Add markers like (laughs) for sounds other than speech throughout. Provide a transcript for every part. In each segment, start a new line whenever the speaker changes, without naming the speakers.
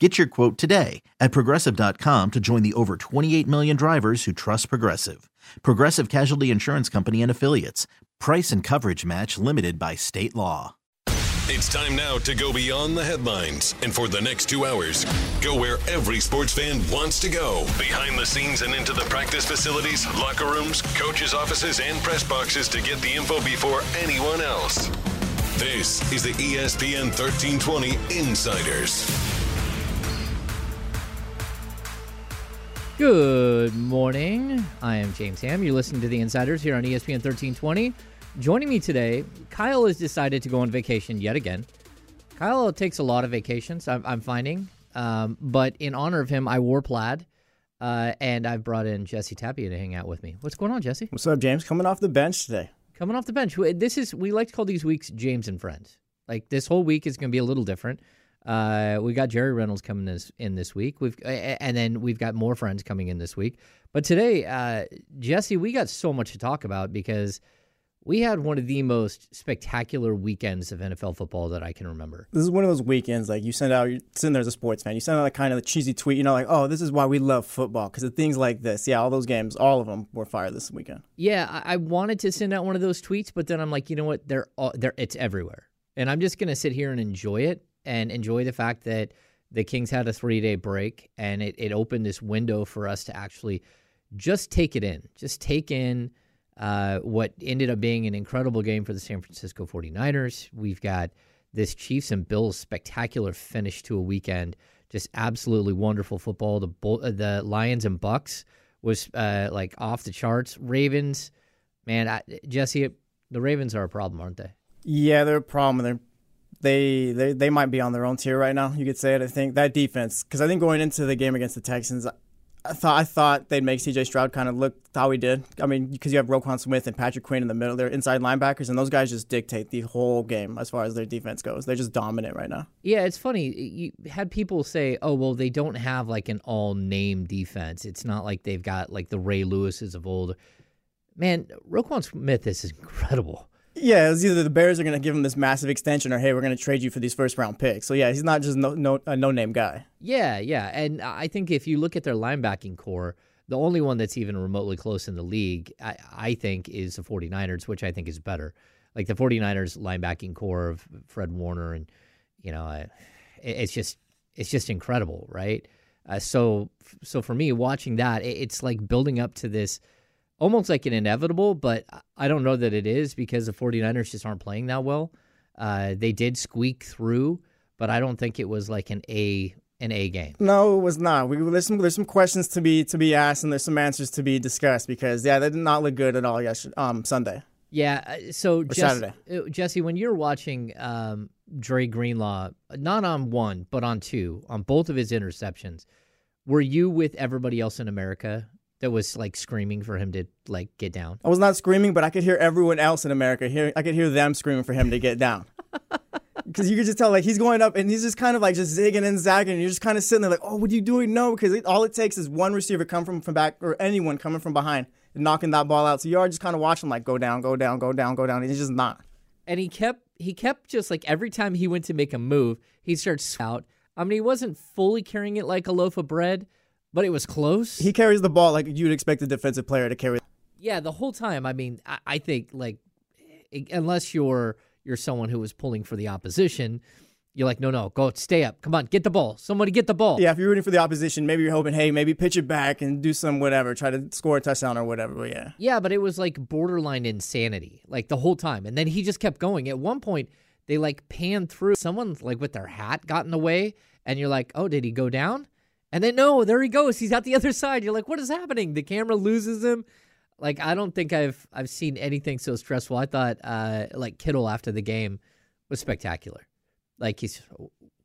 Get your quote today at progressive.com to join the over 28 million drivers who trust Progressive. Progressive Casualty Insurance Company and Affiliates. Price and coverage match limited by state law.
It's time now to go beyond the headlines. And for the next two hours, go where every sports fan wants to go behind the scenes and into the practice facilities, locker rooms, coaches' offices, and press boxes to get the info before anyone else. This is the ESPN 1320 Insiders.
Good morning. I am James Ham. You're listening to the Insiders here on ESPN 1320. Joining me today, Kyle has decided to go on vacation yet again. Kyle takes a lot of vacations, I'm, I'm finding. Um, but in honor of him, I wore plaid. Uh, and I've brought in Jesse Tapia to hang out with me. What's going on, Jesse?
What's up, James? Coming off the bench today.
Coming off the bench. This is we like to call these weeks James and Friends. Like this whole week is going to be a little different. Uh, we got Jerry Reynolds coming this, in this week. We've and then we've got more friends coming in this week. But today, uh, Jesse, we got so much to talk about because we had one of the most spectacular weekends of NFL football that I can remember.
This is one of those weekends like you send out, you're sitting there as a sports fan, you send out like kind of a cheesy tweet, you know, like, oh, this is why we love football because of things like this. Yeah, all those games, all of them were fire this weekend.
Yeah, I, I wanted to send out one of those tweets, but then I'm like, you know what? They're all, they're it's everywhere, and I'm just gonna sit here and enjoy it and enjoy the fact that the Kings had a three day break and it, it opened this window for us to actually just take it in, just take in uh, what ended up being an incredible game for the San Francisco 49ers. We've got this Chiefs and Bills spectacular finish to a weekend, just absolutely wonderful football. The Bull, uh, the Lions and Bucks was uh, like off the charts. Ravens, man, I, Jesse, the Ravens are a problem, aren't they?
Yeah, they're a problem. They're they they they might be on their own tier right now. You could say it. I think that defense, because I think going into the game against the Texans, I thought I thought they'd make C.J. Stroud kind of look how he did. I mean, because you have Roquan Smith and Patrick Queen in the middle, they're inside linebackers, and those guys just dictate the whole game as far as their defense goes. They're just dominant right now.
Yeah, it's funny. You had people say, "Oh, well, they don't have like an all-name defense. It's not like they've got like the Ray Lewis's of old." Man, Roquan Smith is incredible.
Yeah, it's either the Bears are going to give him this massive extension, or hey, we're going to trade you for these first round picks. So yeah, he's not just no no a no name guy.
Yeah, yeah, and I think if you look at their linebacking core, the only one that's even remotely close in the league, I, I think, is the 49ers, which I think is better. Like the 49ers linebacking core of Fred Warner, and you know, it's just it's just incredible, right? Uh, so so for me, watching that, it, it's like building up to this almost like an inevitable, but I don't know that it is because the 49ers just aren't playing that well. Uh, they did squeak through, but I don't think it was like an A an A game.
No, it was not. We there's some there's some questions to be to be asked and there's some answers to be discussed because yeah, they did not look good at all yesterday um Sunday.
Yeah, uh, so
Saturday.
uh, Jesse, when you're watching um, Dre Greenlaw, not on one but on two, on both of his interceptions, were you with everybody else in America that was like screaming for him to like get down?
I was not screaming, but I could hear everyone else in America hear I could hear them screaming for him to get down. (laughs) Because you could just tell, like he's going up and he's just kind of like just zigging and zagging, and you're just kind of sitting there like, "Oh, what are you doing?" No, because it, all it takes is one receiver come from from back or anyone coming from behind and knocking that ball out. So you are just kind of watching like go down, go down, go down, go down. And he's just not.
and he kept he kept just like every time he went to make a move, he starts out. I mean, he wasn't fully carrying it like a loaf of bread, but it was close.
He carries the ball like you'd expect a defensive player to carry.
yeah, the whole time. I mean, I, I think like unless you're you're someone who was pulling for the opposition, You're like, no, no, go stay up. Come on, get the ball. Somebody get the ball.
Yeah, if you're rooting for the opposition, maybe you're hoping, hey, maybe pitch it back and do some whatever, try to score a touchdown or whatever. But yeah.
Yeah, but it was like borderline insanity, like the whole time. And then he just kept going. At one point, they like panned through someone like with their hat got in the way, and you're like, oh, did he go down? And then no, there he goes. He's at the other side. You're like, what is happening? The camera loses him. Like I don't think I've I've seen anything so stressful. I thought uh, like Kittle after the game was spectacular. Like he's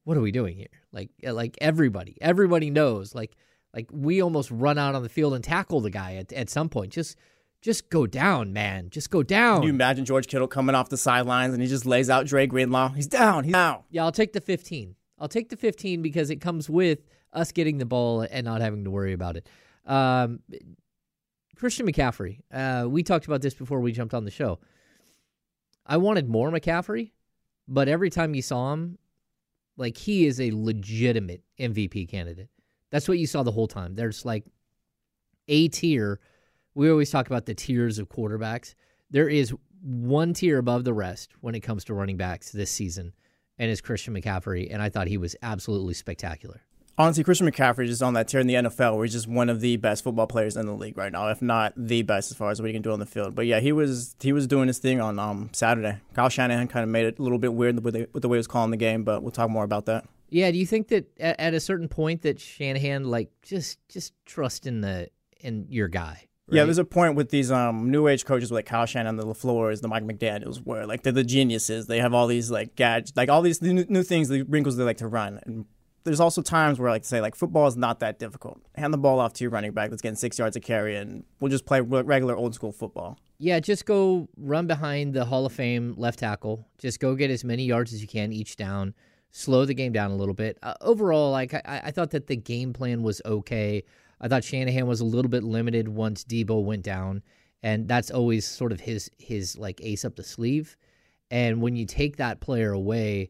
what are we doing here? Like like everybody, everybody knows. Like like we almost run out on the field and tackle the guy at, at some point. Just just go down, man. Just go down.
Can you imagine George Kittle coming off the sidelines and he just lays out Dre Greenlaw? He's down. He's down.
Yeah, I'll take the 15. I'll take the 15 because it comes with us getting the ball and not having to worry about it. Um, Christian McCaffrey. Uh, we talked about this before we jumped on the show. I wanted more McCaffrey, but every time you saw him, like he is a legitimate MVP candidate. That's what you saw the whole time. There's like a tier. We always talk about the tiers of quarterbacks. There is one tier above the rest when it comes to running backs this season, and it's Christian McCaffrey. And I thought he was absolutely spectacular
honestly, Christian McCaffrey is on that tier in the NFL where he's just one of the best football players in the league right now, if not the best as far as what he can do on the field. But yeah, he was he was doing his thing on um, Saturday. Kyle Shanahan kind of made it a little bit weird with the, with the way he was calling the game, but we'll talk more about that.
Yeah, do you think that at, at a certain point that Shanahan like just just trust in the in your guy?
Right? Yeah, there's a point with these um, new age coaches like Kyle Shanahan, the LaFleurs, the Mike McDaniels, where like they're the geniuses. They have all these like gadgets, like all these new, new things, the wrinkles they like to run. And there's also times where I like to say like football is not that difficult. Hand the ball off to your running back that's getting six yards a carry, and we'll just play regular old school football.
Yeah, just go run behind the Hall of Fame left tackle. Just go get as many yards as you can each down. Slow the game down a little bit. Uh, overall, like I, I thought that the game plan was okay. I thought Shanahan was a little bit limited once Deebo went down, and that's always sort of his his like ace up the sleeve. And when you take that player away,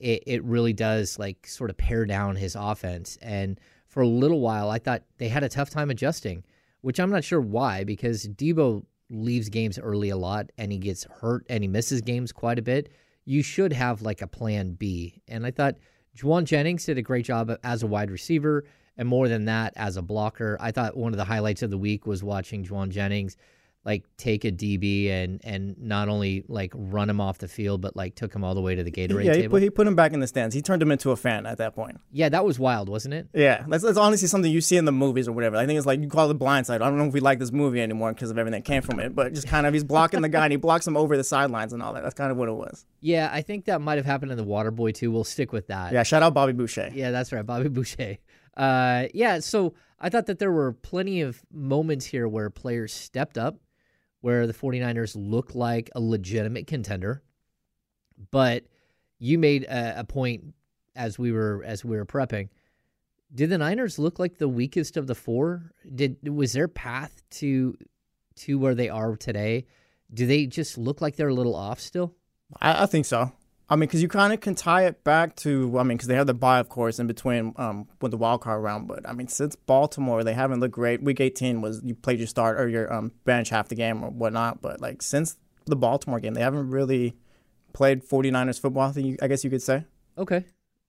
it, it really does like sort of pare down his offense. And for a little while, I thought they had a tough time adjusting, which I'm not sure why, because Deebo leaves games early a lot and he gets hurt and he misses games quite a bit. You should have like a plan B. And I thought Jauan Jennings did a great job as a wide receiver. And more than that, as a blocker, I thought one of the highlights of the week was watching Jauan Jennings like take a DB and and not only like run him off the field, but like took him all the way to the Gatorade
yeah,
table.
he put, he put him back in the stands. He turned him into a fan at that point.
Yeah, that was wild, wasn't it?
Yeah, that's, that's honestly something you see in the movies or whatever. I think it's like you call it blind side. I don't know if we like this movie anymore because of everything that came from it, but just kind of he's blocking the guy and he blocks him over the sidelines and all that. That's kind of what it was.
Yeah, I think that might have happened in the Waterboy too. We'll stick with that.
Yeah, shout out Bobby Boucher.
Yeah, that's right, Bobby Boucher. Uh, yeah, so I thought that there were plenty of moments here where players stepped up where the 49ers look like a legitimate contender. But you made a, a, point as we were as we were prepping. Did the Niners look like the weakest of the four? Did was their path to to where they are today? Do they just look like they're a little off still?
I, I think so. I mean, because you kind of can tie it back to, I mean, because they have the bye, of course, in between um, with the wild card round. But I mean, since Baltimore, they haven't looked great. Week 18 was you played your start or your um, bench half the game or whatnot. But like since the Baltimore game, they haven't really played 49ers football. I guess you could say.
Okay,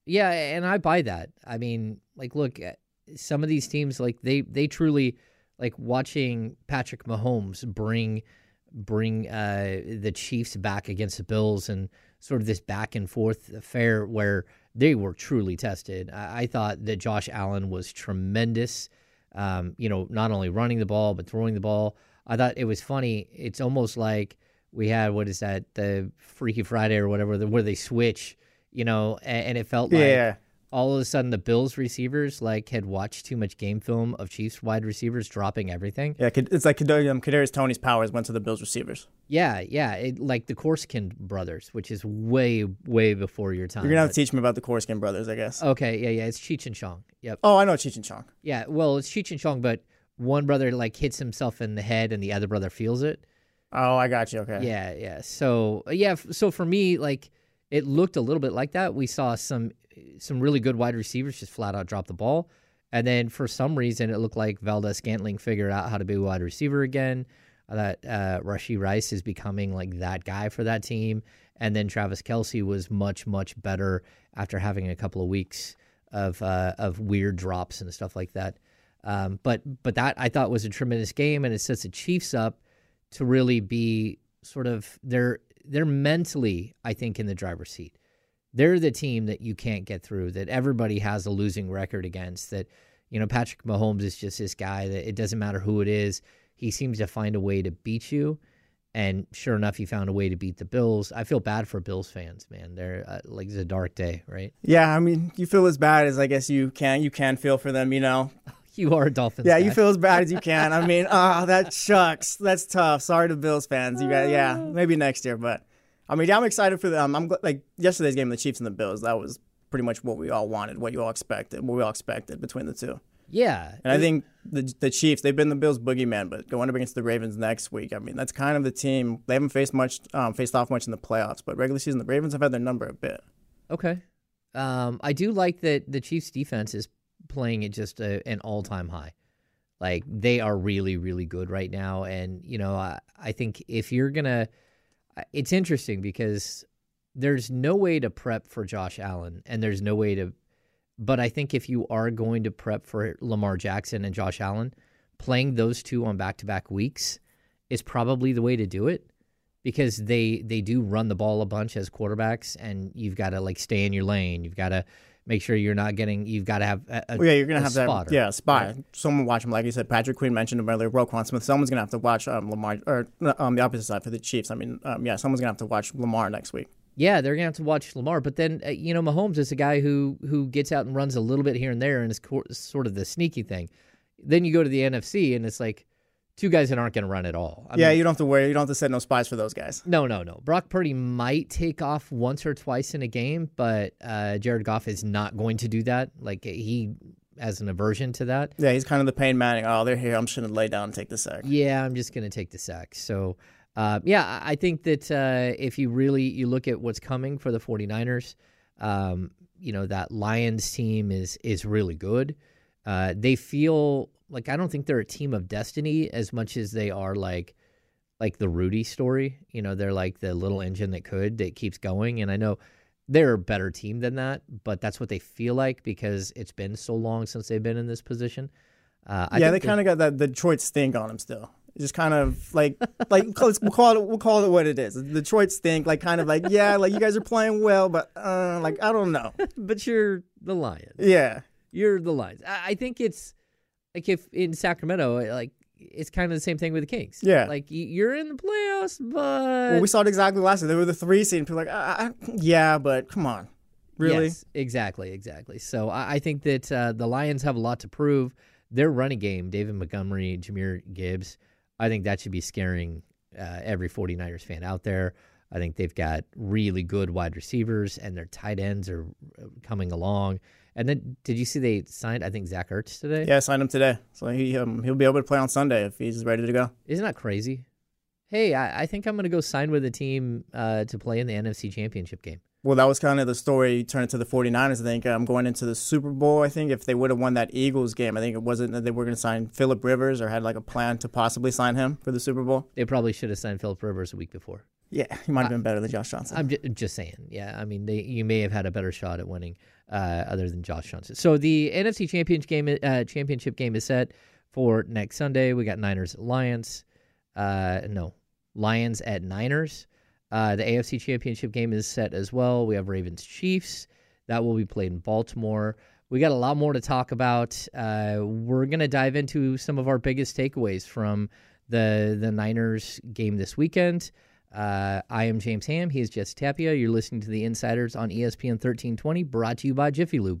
yeah, and I buy that. I mean, like, look, eh, some of these teams, like they they truly like watching Patrick Mahomes bring bring uh, the Chiefs back against the Bills and sort of this back and forth affair where they were truly tested. I, I thought that Josh Allen was tremendous. Um, you know, not only running the ball but throwing the ball. I thought it was funny. It's almost like we had what is that the Freaky Friday or whatever, where they switch. You know, and, and it felt like yeah all of a sudden the Bills receivers like had watched too much game film of Chiefs wide receivers dropping everything.
Yeah, it's like um, Kadarius Toney's powers went to the Bills receivers.
Yeah, yeah, it, like the Corsican brothers, which is way way before your time.
You're gonna have to teach me about the Corsican brothers, I guess.
Okay, yeah, yeah, it's Cheech and Chong. Yep.
Oh, I know Cheech and Chong.
Yeah, well, it's Cheech and Chong, but one brother like hits himself in the head, and the other brother feels it.
Oh, I got you. Okay.
Yeah, yeah. So yeah, so for me, like it looked a little bit like that. We saw some some really good wide receivers just flat out drop the ball. And then for some reason, it looked like Valdes-Scantling figured out how to be a wide receiver again. That thought uh, Rice is becoming like that guy for that team. And then Travis Kelce was much, much better after having a couple of weeks of uh, of weird drops and stuff like that. Um, but but that I thought was a tremendous game, and it sets the Chiefs up to really be sort of they're they're mentally I think in the driver's seat. They're the team that you can't get through. That everybody has a losing record against. That you know Patrick Mahomes is just this guy that it doesn't matter who it is. He seems to find a way to beat you. And sure enough, he found a way to beat the Bills. I feel bad for Bills fans, man. They're uh, like it's a dark day, right?
Yeah, I mean, you feel as bad as I guess you can. You can feel for them, you know. (laughs)
You are a Dolphins.
Yeah,
guy.
you feel as bad as you (laughs) can. I mean, ah, oh, that shucks. That's tough. Sorry to Bills fans. You guys, yeah, maybe next year, but I mean, yeah, I'm excited for them. I'm like yesterday's game, the Chiefs and the Bills. That was pretty much what we all wanted, what you all expected, what we all expected between the two.
Yeah,
and I think the the Chiefs they've been the Bills boogeyman, but going up against the Ravens next week, I mean that's kind of the team they haven't faced much, um, faced off much in the playoffs, but regular season the Ravens have had their number a bit.
Okay, um, I do like that the Chiefs defense is playing at just a, an all time high. Like they are really really good right now, and you know I, I think if you're gonna, it's interesting because there's no way to prep for Josh Allen, and there's no way to but I think if you are going to prep for Lamar Jackson and Josh Allen, playing those two on back to back weeks is probably the way to do it because they they do run the ball a bunch as quarterbacks and you've got to like stay in your lane. You've got to make sure you're not getting. You've got to have. A,
well, yeah, you're gonna have
spotter,
that. Yeah, spy. Right? Someone watch him, like you said. Patrick Queen mentioned him earlier. Roquan Smith. Someone's gonna have to watch um, Lamar or um, the opposite side for the Chiefs. I mean, um, yeah, someone's gonna have to watch Lamar next week.
Yeah, they're gonna have to watch Lamar, but then uh, you know Mahomes is a guy who who gets out and runs a little bit here and there, and is co- sort of the sneaky thing. Then you go to the NFC, and it's like two guys that aren't going to run at all.
I yeah, mean, you don't have to worry. You don't have to set no spies for those guys.
No, no, no. Brock Purdy might take off once or twice in a game, but uh, Jared Goff is not going to do that. Like he has an aversion to that.
Yeah, he's kind of the Peyton Manning. Oh, they're here. I'm just going to lay down and take the sack.
Yeah, I'm just going to take the sack. So. Uh, yeah, I think that uh, if you really you look at what's coming for the 49ers, um, you know that Lions team is is really good. Uh, they feel like I don't think they're a team of destiny as much as they are like like the Rudy story. You know, they're like the little engine that could that keeps going. And I know they're a better team than that, but that's what they feel like because it's been so long since they've been in this position.
Uh, yeah, they kind of got that Detroit stink on them still just kind of like like we'll call it we'll call it what it is. Detroit stink, like kind of like yeah, like you guys are playing well, but uh, like I don't know. (laughs)
but you're the Lions.
Yeah,
you're the Lions. I, I think it's like if in Sacramento, like it's kind of the same thing with the Kings.
Yeah,
like you're in the playoffs, but
well, we saw it exactly last year. They were the three seed. People like, uh, yeah, but come on, really? Yes,
exactly, exactly. So I, I think that uh, the Lions have a lot to prove. Their running game, David Montgomery, Jahmyr Gibbs I think that should be scaring uh, every 49ers fan out there. I think they've got really good wide receivers, and their tight ends are uh, coming along. And then, did you see they signed? I think Zach Ertz today.
Yeah, signed him today, so he um, he'll be able to play on Sunday if he's ready to go.
Isn't that crazy? Hey, I, I think I'm going to go sign with a team uh, to play in the NFC Championship game.
Well, that was kind of the story. Turn it to the 49ers. I think I'm um, going into the Super Bowl. I think if they would have won that Eagles game, I think it wasn't that they were going to sign Philip Rivers or had like a plan to possibly sign him for the Super Bowl.
They probably should have signed Philip Rivers a week before.
Yeah, he might have been better than Josh Johnson.
I'm just, just saying. Yeah, I mean, they, you may have had a better shot at winning uh, other than Josh Johnson. So the NFC championship game, uh, championship game is set for next Sunday. We got Niners Lions. Uh, no, Lions at Niners. Uh, the AFC Championship game is set as well. We have Ravens Chiefs. That will be played in Baltimore. We got a lot more to talk about. Uh, we're going to dive into some of our biggest takeaways from the the Niners game this weekend. Uh, I am James Ham. He is Jess Tapia. You're listening to the Insiders on ESPN 1320, brought to you by Jiffy Lube.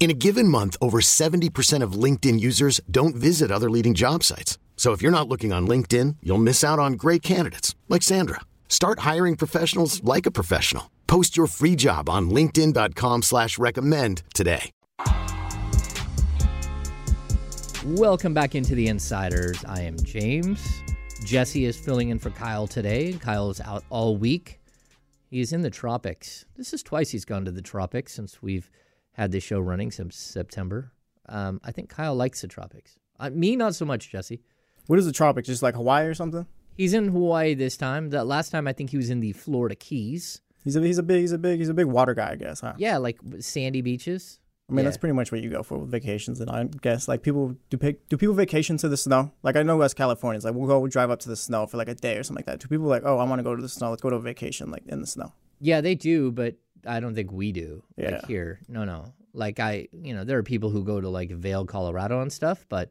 In a given month, over 70% of LinkedIn users don't visit other leading job sites. So if you're not looking on LinkedIn, you'll miss out on great candidates like Sandra. Start hiring professionals like a professional. Post your free job on LinkedIn.com slash recommend today.
Welcome back into the Insiders. I am James. Jesse is filling in for Kyle today. Kyle is out all week. He's in the tropics. This is twice he's gone to the tropics since we've had this show running since September. Um, I think Kyle likes the tropics. Uh, me, not so much, Jesse.
What is the tropics? Just like Hawaii or something?
He's in Hawaii this time. That last time, I think he was in the Florida Keys.
He's a he's a big he's a big he's a big water guy, I guess, huh?
Yeah, like sandy beaches.
I mean,
Yeah.
that's pretty much what you go for with vacations, and I guess like people do pick, do people vacation to the snow? Like I know us Californians, like we'll go drive up to the snow for like a day or something like that. Do people like, oh, I want to go to the snow? Let's go to a vacation like in the snow.
Yeah, they do, but I don't think we do.
Yeah.
Like here. No, no. Like I, you know, there are people who go to like Vail, Colorado and stuff, but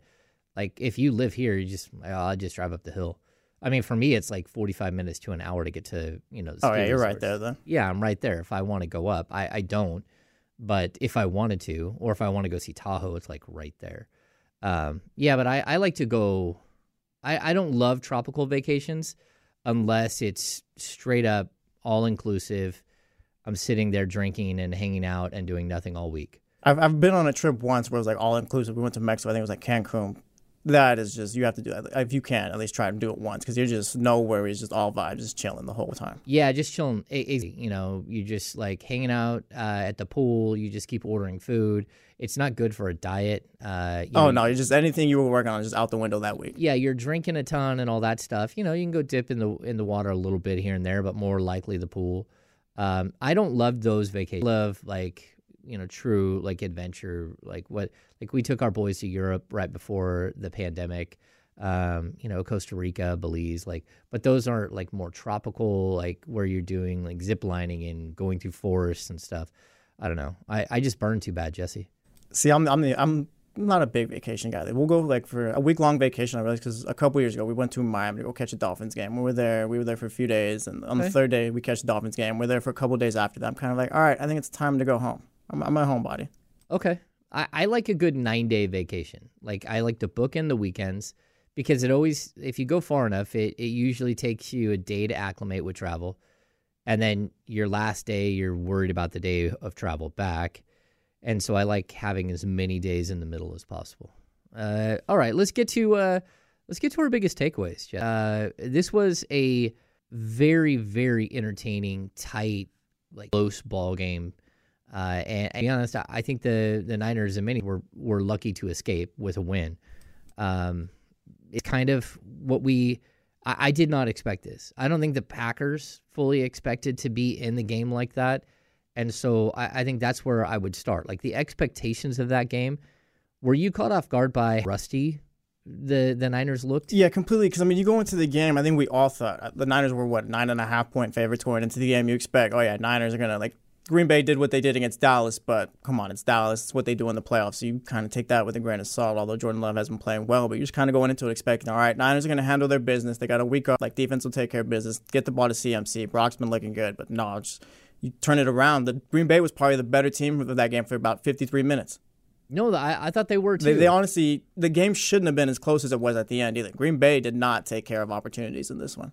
like if you live here, you just, oh, I'll just drive up the hill. I mean, for me, it's like 45 minutes to an hour to get to, you know, the
Oh yeah, you're right there then.
Yeah, I'm right there. If I want to go up, I, I don't. But if I wanted to, or if I want to go see Tahoe, it's like right there. Um, yeah, but I, I like to go. I, I don't love tropical vacations unless it's straight up all inclusive. I'm sitting there drinking and hanging out and doing nothing all week.
I've I've been on a trip once where it was like all inclusive. We went to Mexico. I think it was like Cancun. That is just you have to do that if you can at least try to do it once because you're just no worries, just all vibes, just chilling the whole time.
Yeah, just chilling. Easy. You know, you just like hanging out uh, at the pool. You just keep ordering food. It's not good for a diet. Uh, you
Oh
know,
no, you just anything you were working on just out the window that week.
yeah, you're drinking a ton and all that stuff. You know, you can go dip in the in the water a little bit here and there, but more likely the pool. Um, I don't love those vacations. I Love like you know true like adventure, like what like we took our boys to Europe right before the pandemic. Um, you know, Costa Rica, Belize, like, but those aren't like more tropical, like where you're doing like zip lining and going through forests and stuff. I don't know. I, I just burn too bad, Jesse.
See, I'm I'm the, I'm not a big vacation guy. We'll go like for a week long vacation. I realized because a couple years ago we went to Miami to go catch a Dolphins game. We were there. We were there for a few days, and on the third day we catch the Dolphins game. We're there for a couple days after that. I'm kind of like, all right, I think it's time to go home. I'm, I'm a homebody.
Okay. I, I like a good nine day vacation. Like I like to book in the weekends because it always, if you go far enough, it, it usually takes you a day to acclimate with travel. And then your last day, you're worried about the day of travel back. And so I like having as many days in the middle as possible. Uh, all right, let's get to uh, let's get to our biggest takeaways. Uh, this was a very very entertaining, tight, like close ball game. Uh, and, and to be honest, I- I think the the Niners and many were were lucky to escape with a win. Um, it's kind of what we. I, I did not expect this. I don't think the Packers fully expected to be in the game like that, and so I, I think that's where I would start. Like the expectations of that game. Were you caught off guard by Rusty? The the Niners looked.
Yeah, completely. Because I mean, you go into the game. I think we all thought uh, the Niners were what nine and a half point favorites going into the game. You expect, oh yeah, Niners are gonna like. Green Bay did what they did against Dallas, but come on, it's Dallas. It's what they do in the playoffs. So you kind of take that with a grain of salt. Although Jordan Love has been playing well, but you're just kind of going into it expecting, all right, Niners are going to handle their business. They got a week off. Like defense will take care of business. Get the ball to CMC. Brock's been looking good, but no, just you turn it around. The Green Bay was probably the better team of that game for about 53 minutes.
No, I, I thought they were too.
They, they honestly, the game shouldn't have been as close as it was at the end either. Green Bay did not take care of opportunities in this one.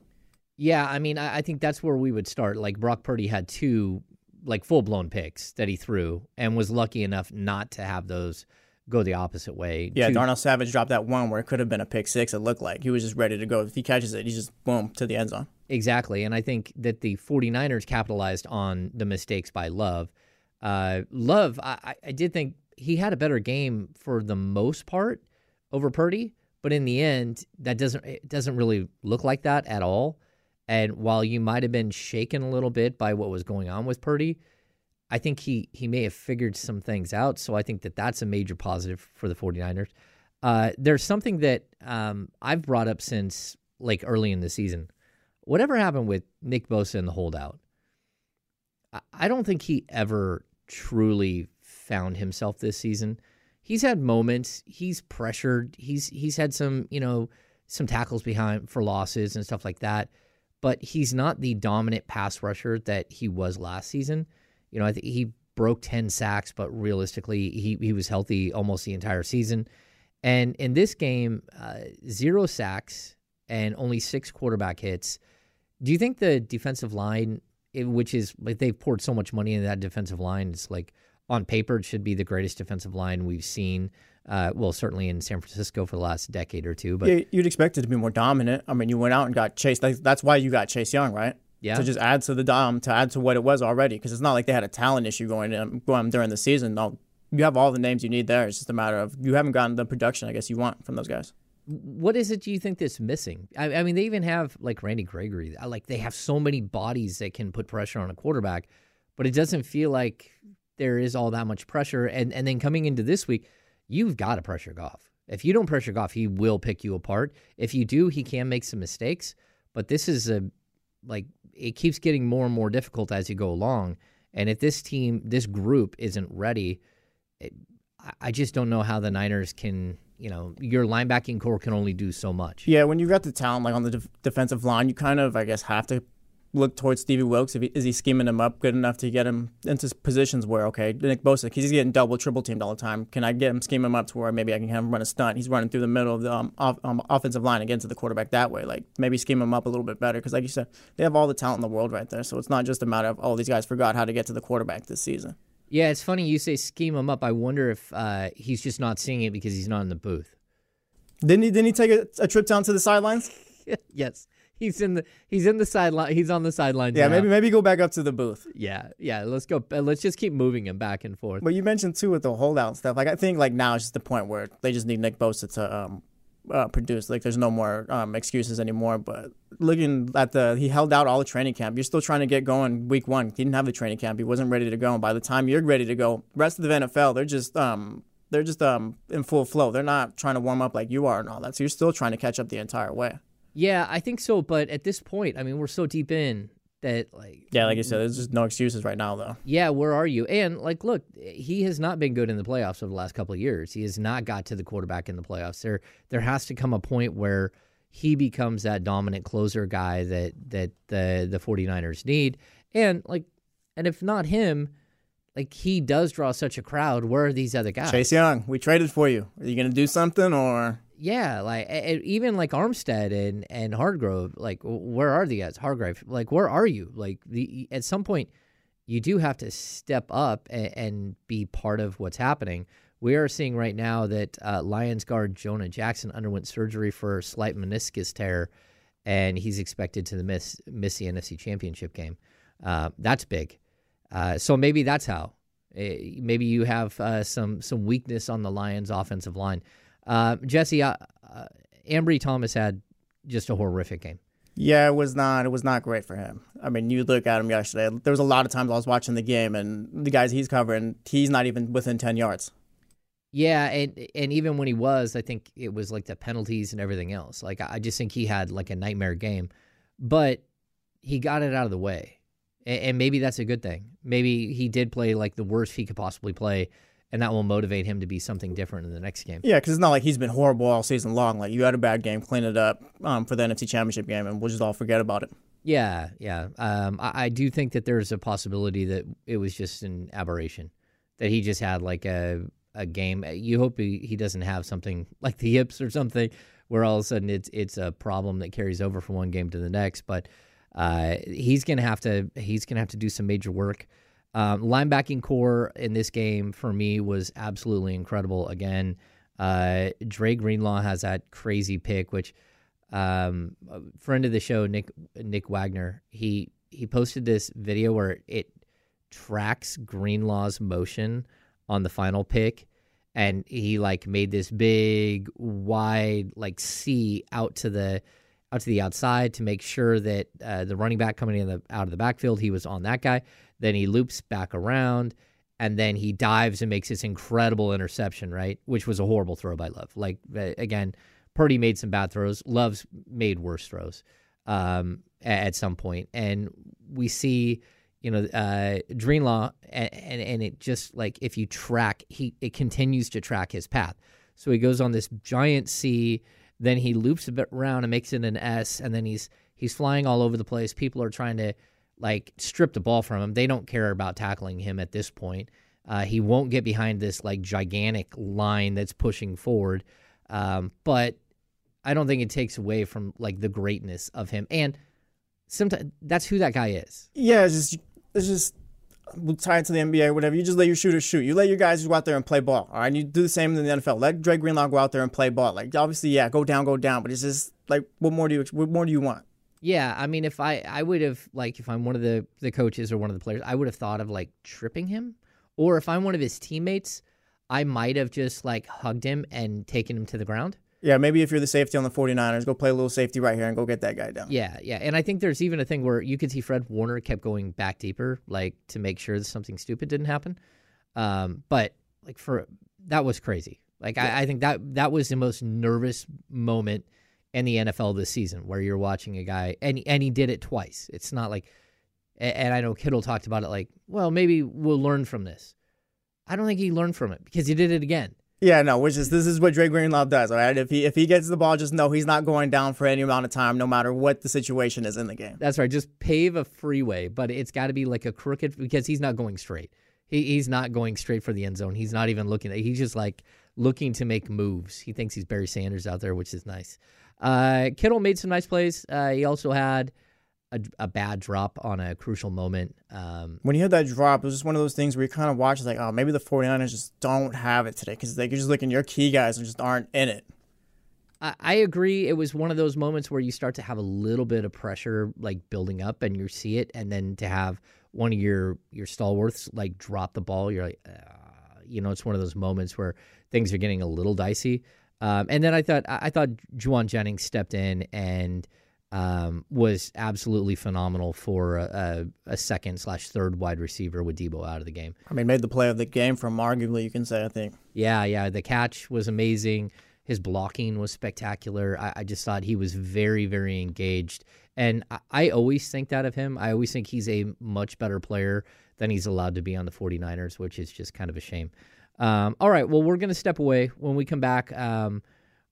Yeah, I mean, I, I think that's where we would start. Like Brock Purdy had two like full blown picks that he threw and was lucky enough not to have those go the opposite way.
Yeah,
to-
Darnell Savage dropped that one where it could have been a pick six. It looked like he was just ready to go. If he catches it, he's just boom to the end zone.
Exactly. And I think that the 49ers capitalized on the mistakes by Love. Uh, Love, I, I- I did think he had a better game for the most part over Purdy, but in the end, that doesn't it doesn't really look like that at all. And while you might have been shaken a little bit by what was going on with Purdy, I think he he may have figured some things out. So I think that that's a major positive for the 49ers. Uh, there's something that um, I've brought up since like early in the season. Whatever happened with Nick Bosa and the holdout, I- I don't think he ever truly found himself this season. He's had moments. He's pressured. He's he's had some you know some tackles behind for losses and stuff like that. But he's not the dominant pass rusher that he was last season. You know, I think he broke ten sacks, but realistically, he he was healthy almost the entire season. And in this game, uh, zero sacks and only six quarterback hits. Do you think the defensive line, it- which is like they've poured so much money into that defensive line, it's like on paper it should be the greatest defensive line we've seen. Uh, well, certainly in San Francisco for the last decade or two. But
yeah, you'd expect it to be more dominant. I mean, you went out and got Chase. That's why you got Chase Young, right?
Yeah.
To just add to the dom, to add to what it was already, because it's not like they had a talent issue going in, going during the season. No, you have all the names you need there. It's just a matter of you haven't gotten the production, I guess, you want from those guys.
what is it do you think that's missing? I, I mean, they even have like Randy Gregory. Uh, like they have so many bodies that can put pressure on a quarterback, but it doesn't feel like there is all that much pressure. And and then coming into this week, you've got to pressure Goff. If you don't pressure Goff, he will pick you apart. If you do, he can make some mistakes. But this is a like it keeps getting more and more difficult as you go along. And if this team, this group isn't ready, it, I- just don't know how the Niners can. You know, your linebacking core can only do so much.
Yeah, when you've got the talent like on the def- defensive line, you kind of, I guess, have to look towards Stevie Wilks. If he, is he scheming him up good enough to get him into positions where, okay, Nick Bosa, he's getting double, triple teamed all the time. Can I get him scheme him up to where maybe I can have him run a stunt? He's running through the middle of the um, off, um, offensive line and get to the quarterback that way. Like maybe scheme him up a little bit better because, like you said, they have all the talent in the world right there. So it's not just a matter of oh, these guys forgot how to get to the quarterback this season.
Yeah, it's funny you say scheme him up. I wonder if uh, he's just not seeing it because he's not in the booth.
Didn't he? Didn't he take a, a trip down to the sidelines? (laughs)
yes, he's in the he's in the sideline. He's on the sideline.
Yeah,
now.
maybe maybe go back up to the booth.
Yeah, yeah. Let's go. uh, Let's just keep moving him back and forth.
But you mentioned too with the holdout stuff. Like I think like now it's just the point where they just need Nick Bosa to um, uh, produce. Like there's no more um, excuses anymore. But looking at the, he held out all the training camp. You're still trying to get going week one. He didn't have the training camp. He wasn't ready to go. And by the time you're ready to go, rest of the NFL they're just um they're just um in full flow. They're not trying to warm up like you are and all that. So you're still trying to catch up the entire way.
Yeah, I think so. But at this point, I mean, we're so deep in that, like,
Yeah, like you said, there's just no excuses right now though.
yeah, where are you? And like, look, he has not been good in the playoffs over the last couple of years. He has not got to the quarterback in the playoffs. There, there has to come a point where he becomes that dominant closer guy that that the the 49ers need. And like, and if not him, like he does draw such a crowd. Where are these other guys?
Chase Young, we traded for you. Are you gonna do something or?
Yeah, like even like Armstead and and Hargrave, like where are the guys? Hargrave, like where are you? Like the at some point, you do have to step up and, and be part of what's happening. We are seeing right now that uh, Lions guard Jonah Jackson underwent surgery for a slight meniscus tear, and he's expected to miss miss the NFC Championship game. Uh, that's big. Uh, so maybe that's how. Uh, maybe you have uh, some some weakness on the Lions' offensive line. Uh, Jesse, uh, uh, Ambry Thomas had just a horrific game.
Yeah, it was not. It was not great for him. I mean, you look at him yesterday. There was a lot of times I was watching the game, and the guys he's covering, he's not even within ten yards.
Yeah, and and even when he was, I think it was like the penalties and everything else. Like I just think he had like a nightmare game, but he got it out of the way, and, and maybe that's a good thing. Maybe he did play like the worst he could possibly play, and that will motivate him to be something different in the next game.
Yeah, because it's not like he's been horrible all season long. Like you had a bad game, clean it up um, for the NFC Championship game, and we'll just all forget about it.
Yeah, yeah. Um, I, I do think that there's a possibility that it was just an aberration, that he just had like a a game. You hope he, he doesn't have something (laughs) like the hips or something, where all of a sudden it's it's a problem that carries over from one game to the next. But uh, he's gonna have to he's gonna have to do some major work. Um, linebacking core in this game for me was absolutely incredible. Again, uh, Dre Greenlaw has that crazy pick, which um, a friend of the show, Nick Nick Wagner, he he posted this video where it tracks Greenlaw's motion on the final pick, and he like made this big wide like C out to the out to the outside to make sure that uh, the running back coming in the out of the backfield he was on that guy. Then he loops back around and then he dives and makes this incredible interception, right? Which was a horrible throw by Love. Like again, Purdy made some bad throws. Love's made worse throws um, at, some point, and we see you know uh, Greenlaw, and, and and it just like if you track, he it continues to track his path. So he goes on this giant C, then he loops a bit around and makes it an S, and then he's he's flying all over the place. People are trying to like strip the ball from him. They don't care about tackling him at this point. Uh, he won't get behind this like gigantic line that's pushing forward. Um, but I don't think it takes away from like the greatness of him. And sometimes that's who that guy is.
Yeah, it's just it's just tied to the NBA, whatever. You just let your shooters shoot. You let your guys go out there and play ball. All right, you do the same in the NFL. Let Dre Greenlaw go out there and play ball. Like obviously, yeah, go down, go down. But it's just like, what more do you what more do you want?
Yeah, I mean, if I I would have like if I'm one of the the coaches or one of the players, I would have thought of like tripping him, or if I'm one of his teammates, I might have just like hugged him and taken him to the ground.
Yeah, maybe if you're the safety on the 49ers, go play a little safety right here and go get that guy down.
Yeah, yeah. And I think there's even a thing where you could see Fred Warner kept going back deeper, like to make sure that something stupid didn't happen. Um, but like for that was crazy. Like yeah. I, I think that that was the most nervous moment in the NFL this season where you're watching a guy and and he did it twice. It's not like and I know Kittle talked about it like, well, maybe we'll learn from this. I don't think he learned from it because he did it again.
Yeah, no, which is this is what Dre Greenlaw does. All right, if he if he gets the ball, just know he's not going down for any amount of time, no matter what the situation is in the game.
That's right. Just pave a freeway, but it's got to be like a crooked because he's not going straight. He, he's not going straight for the end zone. He's not even looking. At, he's just like looking to make moves. He thinks he's Barry Sanders out there, which is nice. Uh, Kittle made some nice plays. Uh, he also had a, a bad drop on a crucial moment. Um,
when you had that drop, it was just one of those things where you kind of watch like, oh, maybe the 49ers just don't have it today because like, you're just looking, your key guys and just aren't in it.
I, I agree. It was one of those moments where you start to have a little bit of pressure like building up and you see it, and then to have one of your your stalwarts like drop the ball, you're like, uh, you know, it's one of those moments where things are getting a little dicey. Um, and then I thought I thought Jauan Jennings stepped in and um, was absolutely phenomenal for a, a second slash third wide receiver with Deebo out of the game.
I mean, made the play of the game from arguably, you can say, I think.
Yeah, yeah. The catch was amazing. His blocking was spectacular. I, I just thought he was very, very engaged. And I, I always think that of him. I always think he's a much better player than he's allowed to be on the 49ers, which is just kind of a shame. Um, all right, well, we're going to step away. When we come back, um,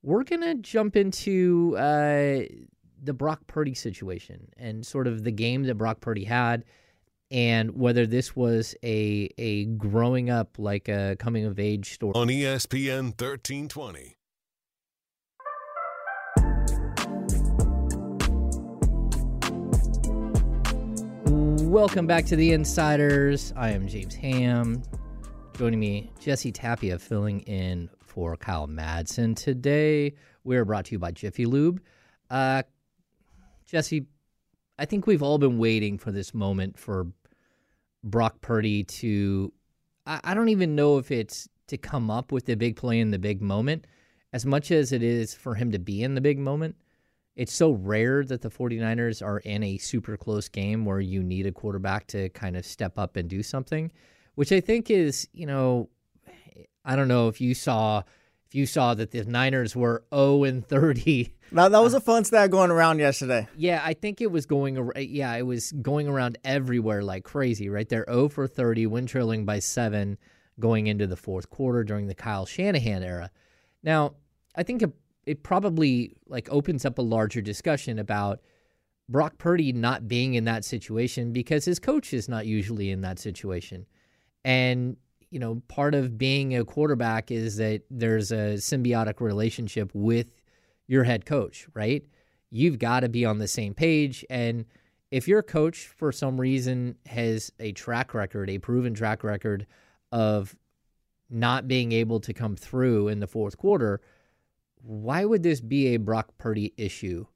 we're going to jump into uh, the Brock Purdy situation and sort of the game that Brock Purdy had, and whether this was a a growing up like a coming of age story
on ESPN thirteen twenty.
Welcome back to the Insiders. I am James Ham. Joining me, Jesse Tapia, filling in for Kyle Madsen. Today, we're brought to you by Jiffy Lube. Uh, Jesse, I think we've all been waiting for this moment for Brock Purdy to. I, I don't even know if it's to come up with the big play in the big moment as much as it is for him to be in the big moment. It's so rare that the 49ers are in a super close game where you need a quarterback to kind of step up and do something, which I think is, you know, I don't know if you saw if you saw that the Niners were 0 and 30
now that was a fun stat going around yesterday.
Yeah, I think it was going. Yeah, it was going around everywhere like crazy. Right there, 0 for 30, win trailing by seven, going into the fourth quarter during the Kyle Shanahan era. Now, I think it, it probably like opens up a larger discussion about Brock Purdy not being in that situation because his coach is not usually in that situation, and you know, part of being a quarterback is that there's a symbiotic relationship with your head coach, right? You've got to be on the same page. And if your coach for some reason has a track record, a proven track record of not being able to come through in the fourth quarter, why would this be a Brock Purdy issue?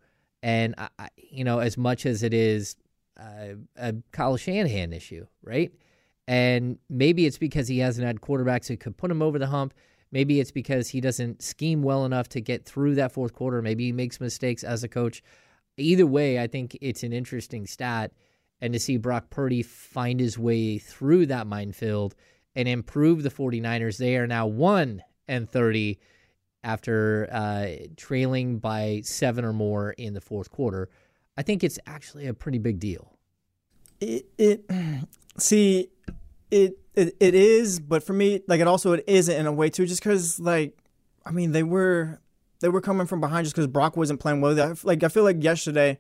And I, you know, as much as it is uh, a Kyle Shanahan issue, right? And maybe it's because he hasn't had quarterbacks who could put him over the hump. Maybe it's because he doesn't scheme well enough to get through that fourth quarter. Maybe he makes mistakes as a coach. Either way, I think it's an interesting stat. And to see Brock Purdy find his way through that minefield and improve the 49ers, they are now 1 and 30 after uh, trailing by seven or more in the fourth quarter. I think it's actually a pretty big deal.
It, it (clears throat) see, it, it it is, but for me, like it also it isn't in a way too, just because like, I mean, they were they were coming from behind just because Brock wasn't playing well. Like I feel like yesterday, it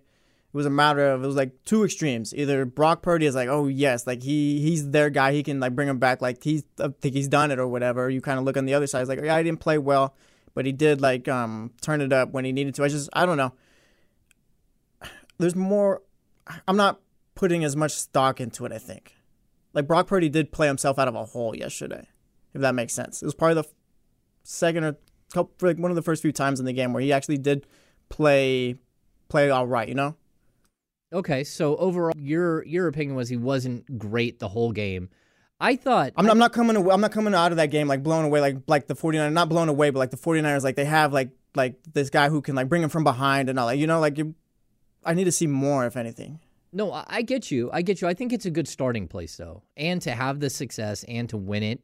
was a matter of it was like two extremes. Either Brock Purdy is like, oh yes, like he he's their guy, he can like bring him back, like he's I think he's done it or whatever. You kind of look on the other side, it's like yeah, I didn't play well, but he did like um turn it up when he needed to. I just I don't know. There's more. I'm not putting as much stock into it. I think like Brock Purdy did play himself out of a hole yesterday, if that makes sense. It was probably the second or couple, like one of the first few times in the game where he actually did play play all right. You know.
Okay, so overall, your your opinion was he wasn't great the whole game. I thought
I'm, I, am not coming away, I'm not coming out of that game like blown away like like the 49ers not blown away but like the 49ers like they have like like this guy who can like bring him from behind and all like you know like you I need to see more if anything.
No, I get you. I get you. I think it's a good starting place though. And to have the success and to win it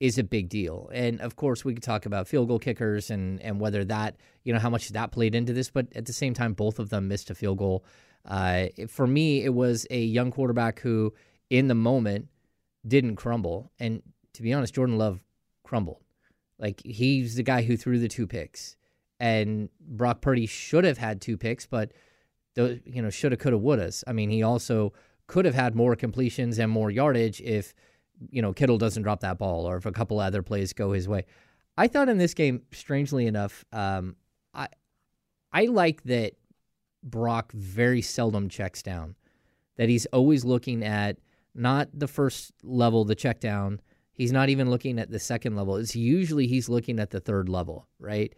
is a big deal. And of course, we could talk about field goal kickers and and whether that, you know, how much that played into this, but at the same time both of them missed a field goal. Uh, for me, it was a young quarterback who in the moment didn't crumble. And to be honest, Jordan Love crumbled. Like he's the guy who threw the two picks. And Brock Purdy should have had two picks, but the you know shoulda, coulda, wouldas. I mean, he also could have had more completions and more yardage if you know Kittle doesn't drop that ball or if a couple other plays go his way. I thought in this game, strangely enough, um, I I like that Brock very seldom checks down. That he's always looking at not the first level, the check down. He's not even looking at the second level. It's usually he's looking at the third level, right?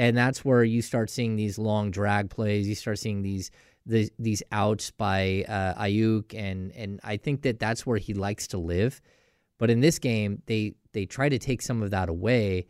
And that's where you start seeing these long drag plays. You start seeing these the, these outs by uh, Aiyuk, and and I think that that's where he likes to live. But in this game, they they try to take some of that away,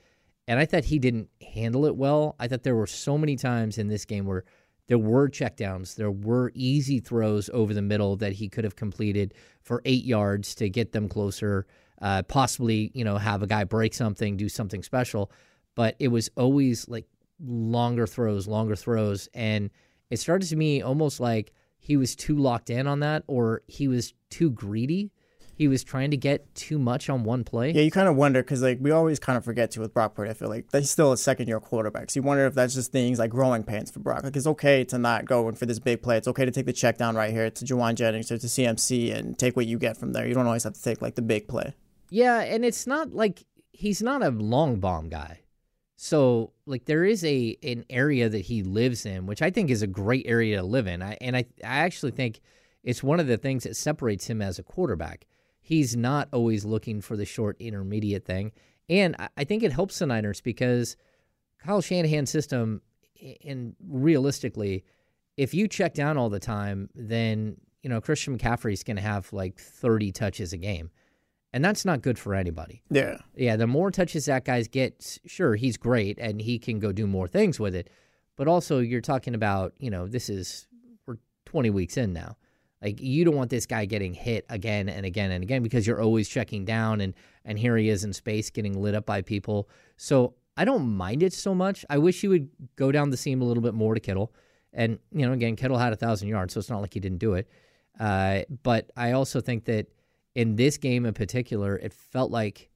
and I thought he didn't handle it well. I thought there were so many times in this game where there were checkdowns, there were easy throws over the middle that he could have completed for eight yards to get them closer. Uh, possibly, you know, have a guy break something, do something special. But it was always like longer throws, longer throws. And it started to me almost like he was too locked in on that or he was too greedy. He was trying to get too much on one play.
Yeah, you kind of wonder because like we always kind of forget to with Brock Purdy. I feel like he's still a second year quarterback. So you wonder if that's just things like growing pains for Brock. Like it's okay to not go in for this big play. It's okay to take the check down right here to Jauan Jennings or to CMC and take what you get from there. You don't always have to take like the big play.
Yeah, and it's not like he's not a long bomb guy. So like there is a an area that he lives in, which I think is a great area to live in. I, and I I actually think it's one of the things that separates him as a quarterback. He's not always looking for the short intermediate thing, and I, I think it helps the Niners because Kyle Shanahan's system, and realistically, if you check down all the time, then you know Christian McCaffrey's going to have like 30 touches a game. And that's not good for anybody.
Yeah.
Yeah. The more touches that guy gets, sure, he's great and he can go do more things with it. But also, you're talking about, you know, this is, we're 20 weeks in now. Like, you don't want this guy getting hit again and again and again because you're always checking down and, and here he is in space getting lit up by people. So I don't mind it so much. I wish he would go down the seam a little bit more to Kittle. And, you know, again, Kittle had a thousand yards, so it's not like he didn't do it. Uh, but I also think that in this game in particular, it felt like,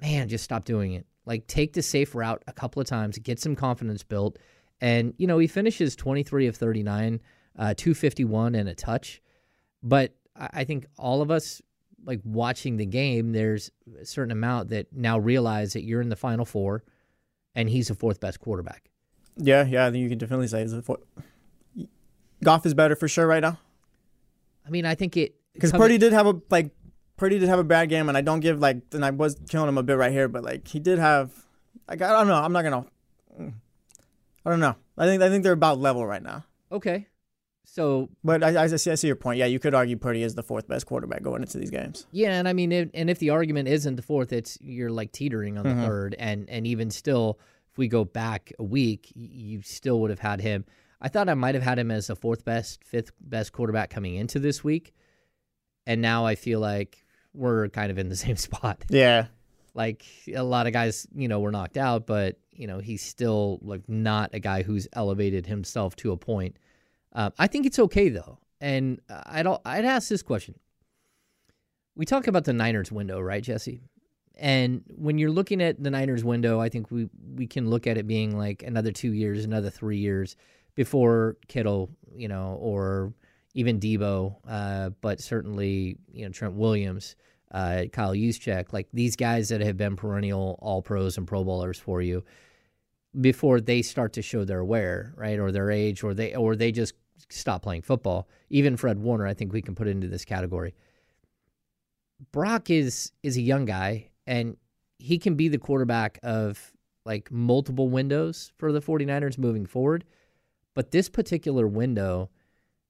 man, just stop doing it. Like take the safe route a couple of times, get some confidence built. And, you know, he finishes 23 of 39, uh, 251 and a touch. But I think all of us, like watching the game, there's a certain amount that now realize that you're in the final four and he's the fourth best quarterback.
Yeah, yeah, I think you can definitely say he's the fourth. Goff is better for sure right now.
I mean, I think it
Because Purdy did have a like Purdy did have a bad game, and I don't give like and I was killing him a bit right here, but like he did have like I don't know. I'm not gonna. I don't know. I think I think they're about level right now.
Okay, so
But I, I see I see your point. Yeah, you could argue Purdy is the fourth best quarterback going into these games.
yeah, and I mean, if, and if the argument isn't the fourth, it's you're like teetering on the
Mhm.
third, and and even still, if we go back a week, you still would have had him. I thought I might have had him as the fourth best, fifth best quarterback coming into this week, and now I feel like we're kind of in the (laughs) same spot.
Yeah.
Like a lot of guys, you know, were knocked out, but you know he's still like not a guy who's elevated himself to a point. Uh, I think it's okay though, and I'd I'd ask this question. We talk about the Niners window, right, Jesse? And when you're looking at the Niners window, I think we we can look at it being like another two years, another three years before Kittle, you know, or even Deebo, uh, but certainly you know Trent Williams, uh, Kyle Juszczyk, like these guys that have been perennial All Pros and Pro Bowlers for you before they start to show their wear, right, or their age, or they or they just stop playing football. Even Fred Warner, I think we can put into this category. Brock is is a young guy and he can be the quarterback of like multiple windows for the 49ers moving forward. But this particular window,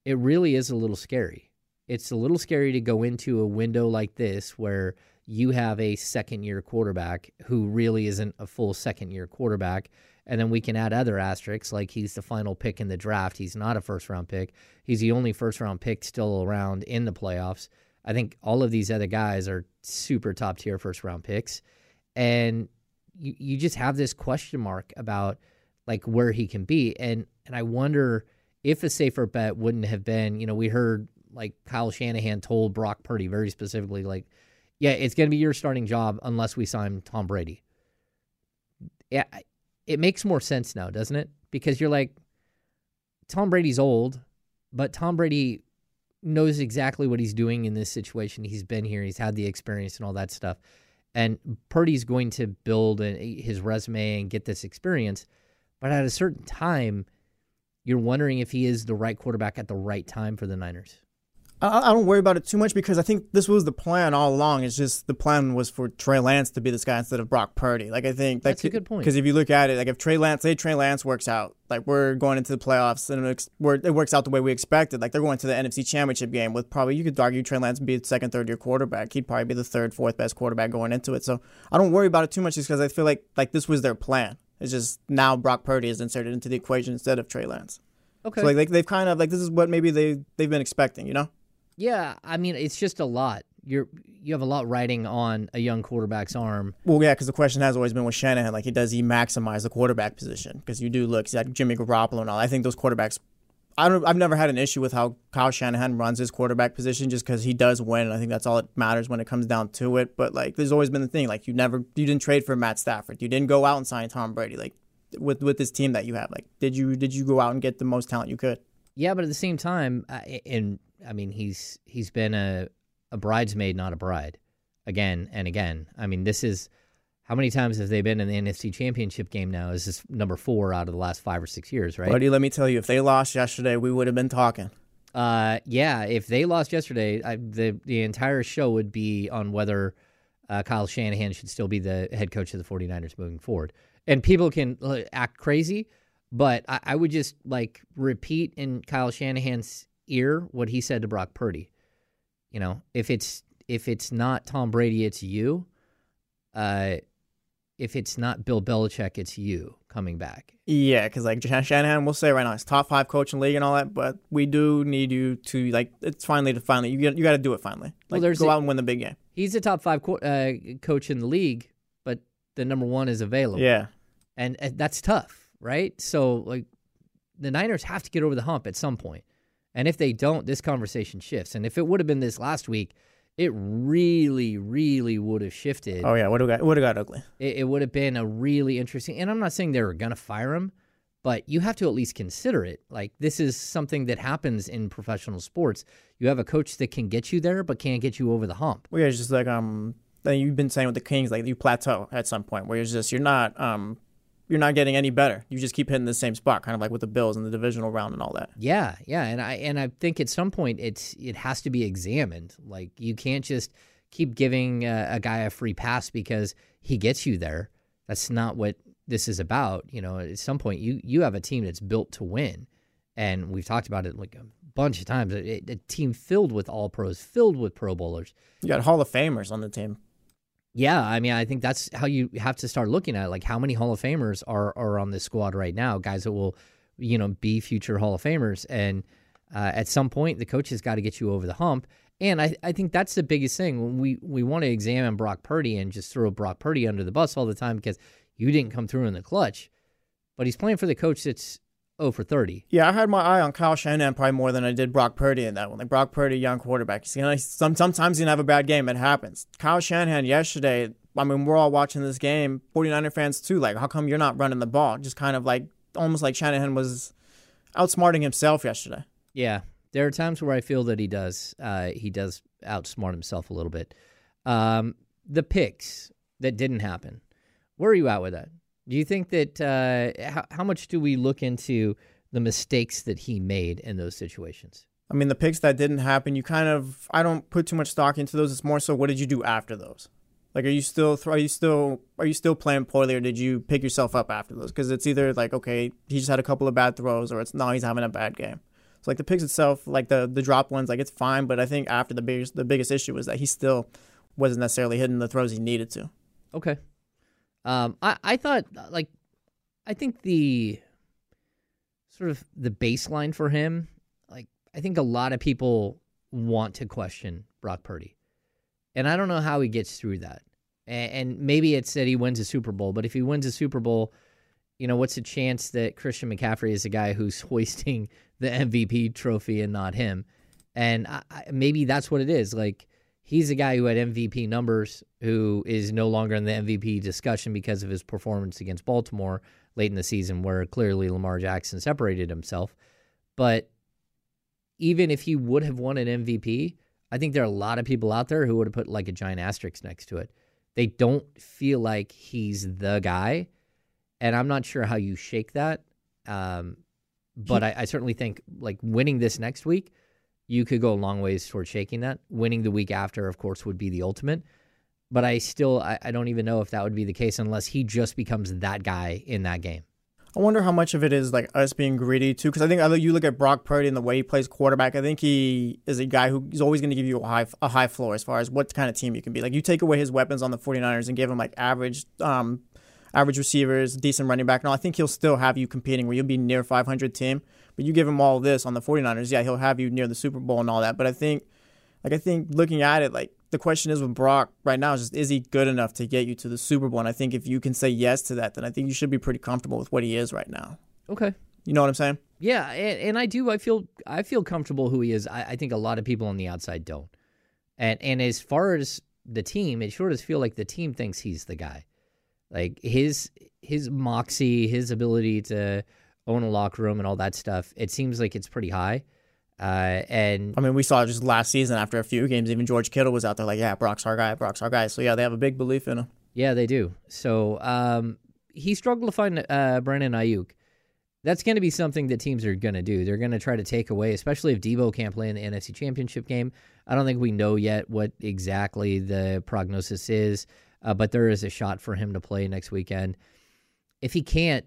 it really is a little scary. It's a little scary to go into a window like this where you have a second year quarterback who really isn't a full second year quarterback. And then we can add other asterisks like he's the final pick in the draft. He's not a first round pick. He's the only first round pick still around in the playoffs. I think all of these other guys are super top tier first round picks. And you, you just have this question mark about like where he can be. And and I wonder if a safer bet wouldn't have been, you know, we heard like Kyle Shanahan told Brock Purdy very specifically, like, yeah, it's gonna be your starting job unless we sign Tom Brady. Yeah, it makes more sense now, doesn't it? Because you're like, Tom Brady's old, but Tom Brady knows exactly what he's doing in this situation. He's been here, he's had the experience and all that stuff. And Purdy's going to build his resume and get this experience. But at a certain time, you're wondering if he is the right quarterback at the right time for the Niners.
I, I don't worry about it too much because I think this was the plan all along. It's just the plan was for Trey Lance to be this guy instead of Brock Purdy. Like I think
That's a good point.
Because if you look at it, like if Trey Lance, say Trey Lance works out, like we're going into the playoffs and it works out the way we expected. Like they're going to the NFC Championship game with probably you could argue Trey Lance would be the second, third year quarterback. He'd probably be the third, fourth best quarterback going into it. So I don't worry about it too much, just because I feel like like this was their plan. It's just now Brock Purdy is inserted into the equation instead of Trey Lance.
Okay.
So like they, they've kind of like this is what maybe they they've been expecting, you know.
yeah, I mean, it's just a lot. You're you have a lot riding on a young quarterback's arm.
Well, yeah, because the question has always been with Shanahan, like, he does he maximize the quarterback position? Because you do look, he's got Jimmy Garoppolo and all. I think those quarterbacks. I don't. I've never had an issue with how Kyle Shanahan runs his quarterback position, just because he does win. And I think that's all that matters when it comes down to it. But like, there's always been the thing, like, you never, you didn't trade for Matt Stafford, you didn't go out and sign Tom Brady, like, with with this team that you have. Like, did you did you go out and get the most talent you could?
Yeah, but at the same time, uh, and I mean, he's he's been a a bridesmaid, not a bride, again and again. I mean, this is how many times have they been in the NFC Championship game now? Is this number four out of the last five or six years, right?
Buddy, let me tell you, if they lost yesterday, we would have been talking.
Uh, yeah, if they lost yesterday, I, the the entire show would be on whether uh, Kyle Shanahan should still be the head coach of the 49ers moving forward. And people can uh, act crazy, but I, I would just like repeat in Kyle Shanahan's ear what he said to Brock Purdy. You know, if it's if it's not Tom Brady, it's you. Uh, if it's not Bill Belichick, it's you coming back.
Yeah, because like Shan- Shanahan will say right now, it's top five coach in the league and all that, but we do need you to like it's finally to finally you got you got to do it finally.
Well,
Like
there's
go
a-
out and win the big game.
He's a top five co- uh, coach in the league, but the number one is available.
Yeah,
and, and that's tough, right? So like the Niners have to get over the hump at some point, and if they don't, this conversation shifts. And if it would have been this last week, it really, really would have shifted.
Oh yeah, would have got would have got ugly.
It, it would have been a really interesting. And I'm not saying they were gonna fire him, but you have to at least consider it. Like this is something that happens in professional sports. You have a coach that can get you there, but can't get you over the hump.
Well, yeah, it's just like um, you've been saying with the Kings, like you plateau at some point where you're just you're not um, you're not getting any better. You just keep hitting the same spot, kind of like with the Bills in the divisional round and all that.
Yeah, yeah, and I and I think at some point it's it has to be examined. Like you can't just keep giving a, a guy a free pass because he gets you there. That's not what this is about. You know, at some point you you have a team that's built to win, and we've talked about it like a bunch of times. A, a team filled with all pros, filled with Pro Bowlers.
You got Hall of Famers on the team.
Yeah, I mean, I think that's how you have to start looking at it. Like, how many Hall of Famers are are on this squad right now? Guys that will, you know, be future Hall of Famers. And uh, at some point, the coach has got to get you over the hump. And I, I think that's the biggest thing we we want to examine Brock Purdy and just throw Brock Purdy under the bus all the time because you didn't come through in the clutch. But he's playing for the coach that's 0 for 30.
Yeah, I had my eye on Kyle Shanahan probably more than I did Brock Purdy in that one. Like Brock Purdy, young quarterback. He's gonna, some, sometimes he's gonna have a bad game. It happens. Kyle Shanahan yesterday, I mean, we're all watching this game. 49er fans too. Like, how come you're not running the ball? Just kind of like almost like Shanahan was outsmarting himself yesterday.
Yeah, there are times where I feel that he does. Uh, he does outsmart himself a little bit. Um, the picks that didn't happen. Where are you at with that? Do you think that uh, how, how much do we look into the mistakes that he made in those situations?
I mean, the picks that didn't happen, you kind of I don't put too much stock into those. It's more so what did you do after those? Like, are you still are you still are you still playing poorly, or did you pick yourself up after those? Because it's either like okay, he just had a couple of bad throws, or it's no, he's having a bad game. So like the picks itself, like the the drop ones, like it's fine. But I think after the biggest the biggest issue was that he still wasn't necessarily hitting the throws he needed to.
Okay. Um, I I thought like I think the sort of the baseline for him, like I think a lot of people want to question Brock Purdy, and I don't know how he gets through that. And, and maybe it's that he wins a Super Bowl, but if he wins a Super Bowl, you know what's the chance that Christian McCaffrey is the guy who's (laughs) hoisting the MVP trophy and not him? And I, I, maybe that's what it is. Like he's a guy who had MVP numbers, who is no longer in the MVP discussion because of his performance against Baltimore late in the season, where clearly Lamar Jackson separated himself. But even if he would have won an MVP, I think there are a lot of people out there who would have put like a giant asterisk next to it. They don't feel like he's the guy. And I'm not sure how you shake that. Um, but I, I certainly think like winning this next week you could go a long ways towards shaking that. Winning the week after, of course, would be the ultimate. But I still, I, I don't even know if that would be the case unless he just becomes that guy in that game.
I wonder how much of it is like us being greedy too, because I think you look at Brock Purdy and the way he plays quarterback. I think he is a guy who is always going to give you a high a high floor as far as what kind of team you can be. Like you take away his weapons on the 49ers and give him like average um, average receivers, decent running back, all. I think he'll still have you competing where you'll be near 500 team. But you give him all this on the 49ers, yeah, he'll have you near the Super Bowl and all that. But I think, like, I think looking at it, like, the question is with Brock right now is just, is he good enough to get you to the Super Bowl? And I think if you can say yes to that, then I think you should be pretty comfortable with what he is right now.
Okay.
You know what I'm saying?
Yeah, and, and I do. I feel I feel comfortable who he is. I, I think a lot of people on the outside don't. And and as far as the team, it sure does feel like the team thinks he's the guy. Like his his moxie, his ability to own a locker room and all that stuff, it seems like it's pretty high. Uh, and
I mean, we saw just last season after a few games, even George Kittle was out there like, "Yeah, Brock's our guy. Brock's our guy." So yeah, they have a big belief in him.
Yeah, they do. So um, he struggled to find uh, Brandon Aiyuk. That's going to be something that teams are going to do. They're going to try to take away, especially if Deebo can't play in the NFC Championship game. I don't think we know yet what exactly the prognosis is, uh, but there is a shot for him to play next weekend. If he can't,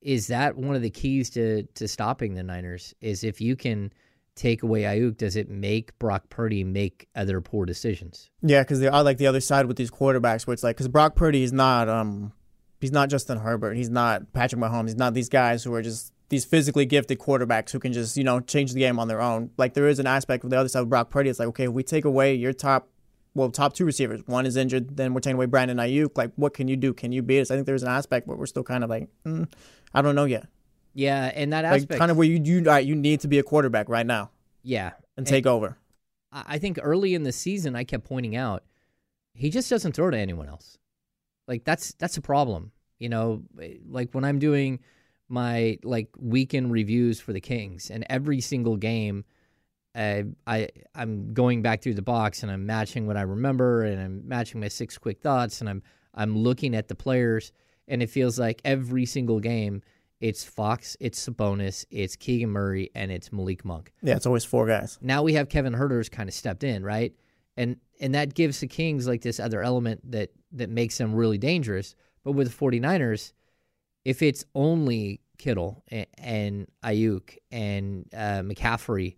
is that one of the keys to to stopping the Niners? Is if you can take away Aiyuk, does it make Brock Purdy make other poor decisions?
Yeah, because I like the other side with these quarterbacks, where it's like because Brock Purdy is not um he's not Justin Herbert, he's not Patrick Mahomes, he's not these guys who are just these physically gifted quarterbacks who can just you know change the game on their own. Like there is an aspect of the other side of Brock Purdy. It's like okay, if we take away your top well, top two receivers. One is injured, then we're taking away Brandon Aiyuk. Like, what can you do? Can you beat us? I think there's an aspect where we're still kind of like, mm, I don't know yet.
Yeah, and that aspect,
like, kind of where you you uh, you need to be a quarterback right now.
Yeah,
and, and take over.
I think early in the season, I kept pointing out he just doesn't throw to anyone else. Like that's that's a problem. You know, like when I'm doing my like weekend reviews for the Kings, and every single game I, I I'm going back through the box and I'm matching what I remember and I'm matching my six quick thoughts and I'm I'm looking at the players and it feels like every single game it's Fox, it's Sabonis, it's Keegan Murray, and it's Malik Monk.
Yeah, it's always four guys.
Now we have Kevin Huerter's kind of stepped in, right? And and that gives the Kings like this other element that that makes them really dangerous. But with the 49ers, if it's only Kittle and, and Aiyuk and uh, McCaffrey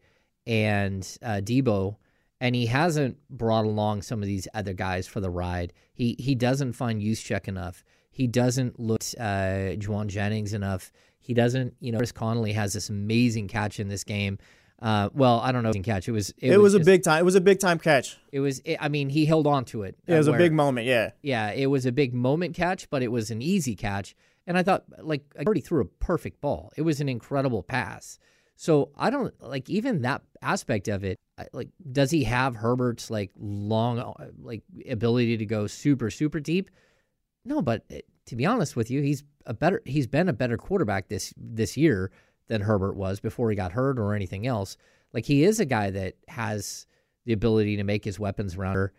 and uh, Deebo, and he hasn't brought along some of these other guys for the ride. He he doesn't find Juszczyk enough. He doesn't look uh, Jauan Jennings enough. He doesn't, you know, Chris Conley has this amazing catch in this game. Uh, well, I don't know, catch. It was.
It, it was, was, a big time. It was a big time catch.
It was. It, I mean, he held on to it.
It was where, a big moment. Yeah.
Yeah, it was a big moment catch, but it was an easy catch. And I thought, like, I already threw a perfect ball. It was an incredible pass. So I don't like even that aspect of it. Like, does he have Herbert's like long, uh, like ability to go super, super deep? No, but it, to be honest with you, he's a better. He's been a better quarterback this this year than Herbert was before he got hurt or anything else. Like he is a guy that has the ability to make his weapons rounder,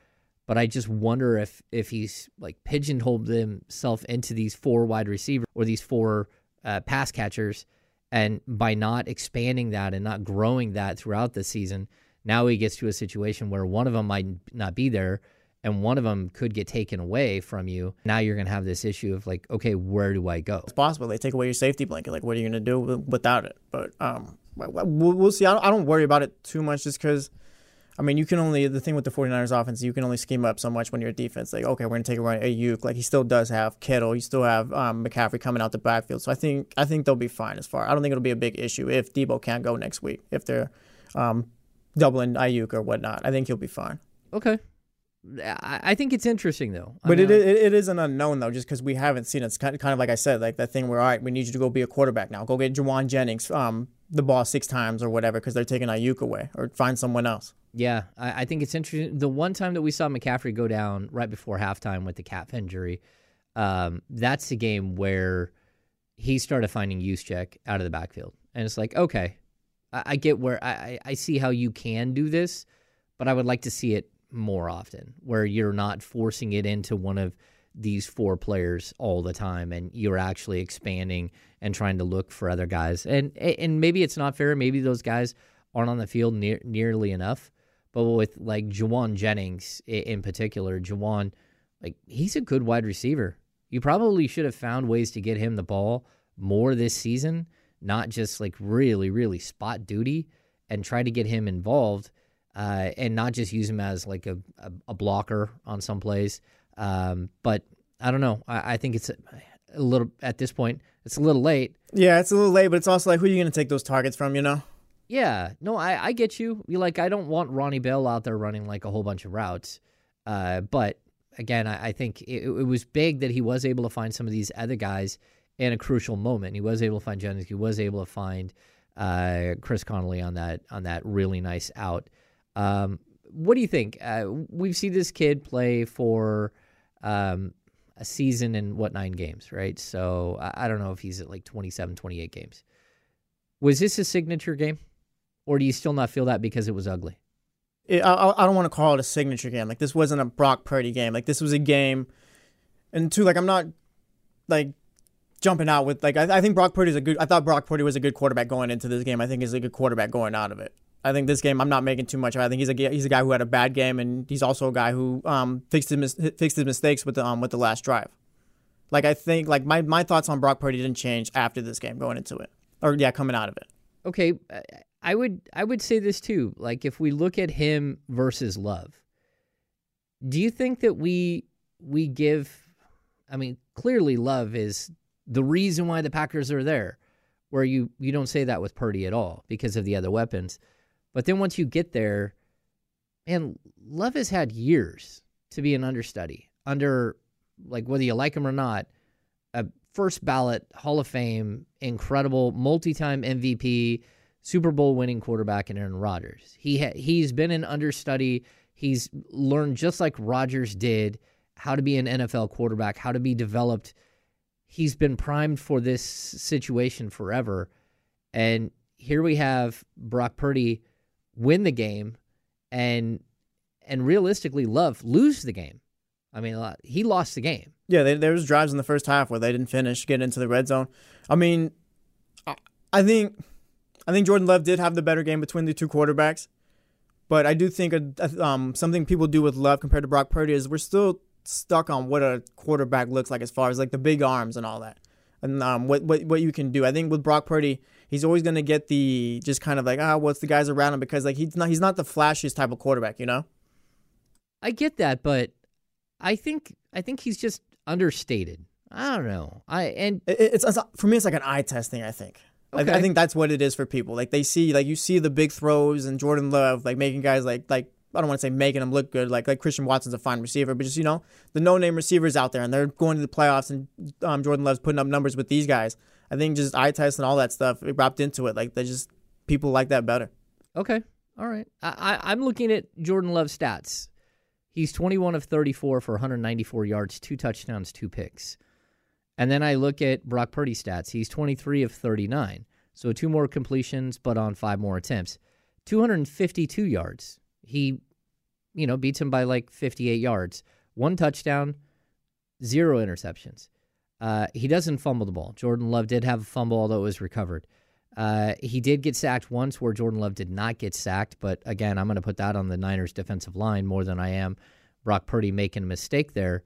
but I just wonder if if he's like pigeonholed himself into these four wide receivers or these four uh, pass catchers, and by not expanding that and not growing that throughout the season, now he gets to a situation where one of them might not be there and one of them could get taken away from you. Now you're going to have this issue of like, okay, where do I go?
It's possible they take away your safety blanket. Like, what are you going to do without it? But um, we'll, see. I don't, I don't worry about it too much just because, I mean, you can only, the thing with the 49ers offense, you can only scheme up so much when you're a defense. Like, okay, we're going to take a run at Aiyuk. Like, he still does have Kittle. You still have um, McCaffrey coming out the backfield. So I think I think they'll be fine as far. I don't think it'll be a big issue if Deebo can't go next week, if they're um, doubling Aiyuk or whatnot. I think he'll be fine.
Okay. I think it's interesting though.
But mean, it, it, it is an unknown though, just because we haven't seen it. It's kind of, kind of like I said, like that thing where all right, we need you to go be a quarterback now. Go get Jauan Jennings um, the ball six times or whatever because they're taking Aiyuk away or find someone else.
Yeah, I, I, think it's interesting. The one time that we saw McCaffrey go down right before halftime with the calf injury, um, that's the game where he started finding Juszczyk out of the backfield, and it's like okay, I, I get where I, I see how you can do this, but I would like to see it more often, where you're not forcing it into one of these four players all the time, and you're actually expanding and trying to look for other guys. And and maybe it's not fair. Maybe those guys aren't on the field near, nearly enough. But with like Jauan Jennings in particular, Jauan, like he's a good wide receiver. You probably should have found ways to get him the ball more this season, not just like really, really spot duty, and try to get him involved uh, and not just use him as like a, a, a blocker on some plays. Um, but I don't know. I, I think it's a, a, little at this point. It's a little late.
Yeah, it's a little late, but it's also like who are you going to take those targets from? You know.
Yeah, no, I, I get you. You like I don't want Ronnie Bell out there running like a whole bunch of routes. Uh, but again, I, I think it, it, was big that he was able to find some of these other guys in a crucial moment. He was able to find Jennings. He was able to find uh, Chris Conley on that on that really nice out. Um, what do you think? Uh, we've seen this kid play for um, a season and what nine games, right? So I, I don't know if he's at like 27, 28 games. Was this a signature game, or do you still not feel that because it was ugly?
It, I, I don't want to call it a signature game. Like this wasn't a Brock Purdy game. Like this was a game, and two, like I'm not like jumping out with like I, I think Brock Purdy is a good. I thought Brock Purdy was a good quarterback going into this game. I think he's a good quarterback going out of it. I think this game I'm not making too much of. I think he's a he's a guy who had a bad game, and he's also a guy who um, fixed his fixed his mistakes with the um, with the last drive. Like I think like my my thoughts on Brock Purdy didn't change after this game going into it, or yeah, coming out of it.
Okay, I would I would say this too. Like if we look at him versus Love, do you think that we we give? I mean, clearly Love is the reason why the Packers are there. Where you you don't say that with Purdy at all because of the other weapons. But then once you get there, and Love has had years to be an understudy under, like, whether you like him or not, a first ballot Hall of Fame, incredible multi time MVP, Super Bowl winning quarterback in Aaron Rodgers. He ha- he's been an understudy. He's learned just like Rodgers did how to be an NFL quarterback, how to be developed. He's been primed for this situation forever. And here we have Brock Purdy win the game and and realistically love lose the game. I mean, he lost the game.
Yeah, they, there was drives in the first half where they didn't finish, get into the red zone. I mean, I, I think I think Jordan Love did have the better game between the two quarterbacks, but I do think um, something people do with Love compared to Brock Purdy is we're still stuck on what a quarterback looks like as far as like the big arms and all that, and um, what what what you can do. I think with Brock Purdy, he's always going to get the just kind of like ah, what's the guys around him because like he's not he's not the flashiest type of quarterback, you know.
I get that, but I think I think he's just understated. I don't know. I and
it, it's, it's, for me, it's like an eye test thing. I think. Okay. I, I, think that's what it is for people. Like they see, like you see the big throws and Jordan Love, like making guys like like I don't want to say making them look good. Like like Christian Watson's a fine receiver, but just you know the no name receivers out there and they're going to the playoffs and um, Jordan Love's putting up numbers with these guys. I think just eye test and all that stuff it wrapped into it. Like they just people like that better.
Okay, all right. I, I I'm looking at Jordan Love's stats. He's 21 of 34 for 194 yards, two touchdowns, two picks. And then I look at Brock Purdy stats. He's 23 of 39. So two more completions, but on five more attempts. 252 yards. He, you know, beats him by like 58 yards. One touchdown, zero interceptions. Uh, he doesn't fumble the ball. Jordan Love did have a fumble, although it was recovered. Uh, he did get sacked once where Jordan Love did not get sacked, but again, I'm going to put that on the Niners defensive line more than I am Brock Purdy making a mistake there.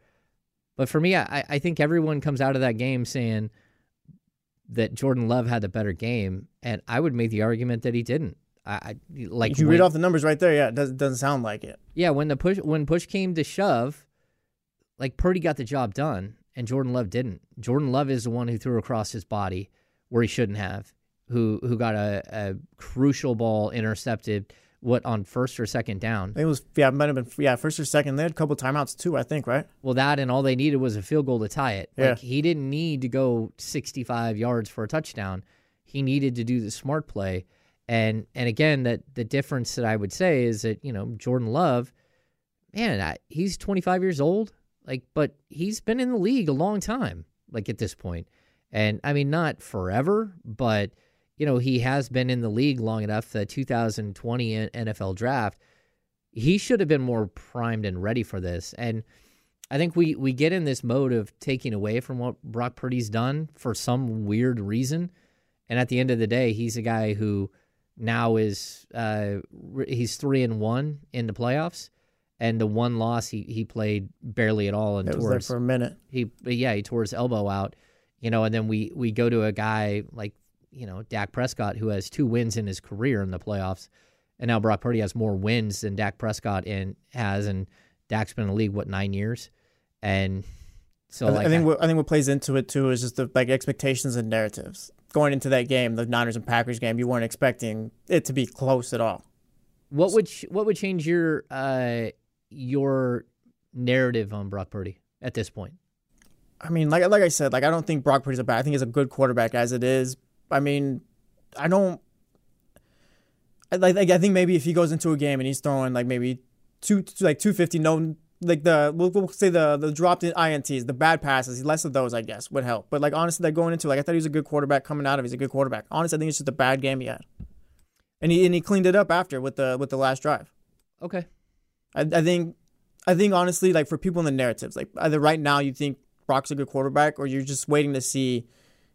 But for me, I, I think everyone comes out of that game saying that Jordan Love had the better game, and I would make the argument that he didn't. I, like
you read off the numbers right there. Yeah, it doesn't, doesn't sound like it.
Yeah, when the push when push came to shove, like Purdy got the job done, and Jordan Love didn't. Jordan Love is the one who threw across his body where he shouldn't have who who got a, a crucial ball intercepted. What on first or second down?
It was yeah, it might have been yeah, first or second. They had a couple timeouts too, I think, right?
Well, that and all they needed was a field goal to tie it. Yeah. Like he didn't need to go 65 yards for a touchdown. He needed to do the smart play. And and again, that the difference that I would say is that you know Jordan Love, man, I, he's 25 years old, like, but he's been in the league a long time, like at this point. And I mean, not forever, but you know, he has been in the league long enough. The 2020 NFL draft, he should have been more primed and ready for this. And I think we we get in this mode of taking away from what Brock Purdy's done for some weird reason. And at the end of the day, he's a guy who now is uh, he's three and one in the playoffs, and the one loss he, he played barely at all and
it
tore
for a minute.
He yeah he tore his elbow out, you know, and then we we go to a guy like you know, Dak Prescott, who has two wins in his career in the playoffs, and now Brock Purdy has more wins than Dak Prescott in, has, and Dak's been in the league what nine years, and so
I,
like,
I think what, I think what plays into it too is just the like expectations and narratives going into that game, the Niners and Packers game. You weren't expecting it to be close at all.
What would what would change your uh, your narrative on Brock Purdy at this point?
I mean, like like I said, like I don't think Brock Purdy's a bad. I think he's a good quarterback as it is, I mean, I don't. I, like, I think maybe if he goes into a game and he's throwing like maybe two, like two fifty, no, like the we'll, we'll, say the the dropped in ints, the bad passes, less of those, I guess, would help. But like honestly, like going into like I thought he was a good quarterback coming out of. He's a good quarterback. Honestly, I think it's just a bad game he had, and he and he cleaned it up after with the with the last drive.
Okay,
I, I think I think honestly, like for people in the narratives, like either right now you think Brock's a good quarterback, or you're just waiting to see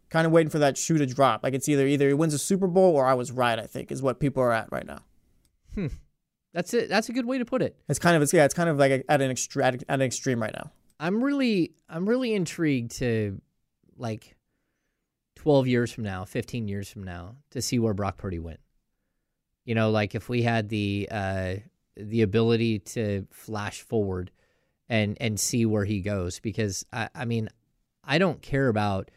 kind of waiting for that shoe to drop. Like it's either either he wins a Super Bowl or I was right. I think is what people are at right now.
Hmm. That's it. That's a good way to put it.
It's kind of it's yeah. It's kind of like at an extreme at an extreme right now.
I'm really I'm really intrigued to like 12 years from now, 15 years from now, to see where Brock Purdy went. You know, like if we had the uh, the ability to flash forward and and see where he goes, because I, I mean, I don't care about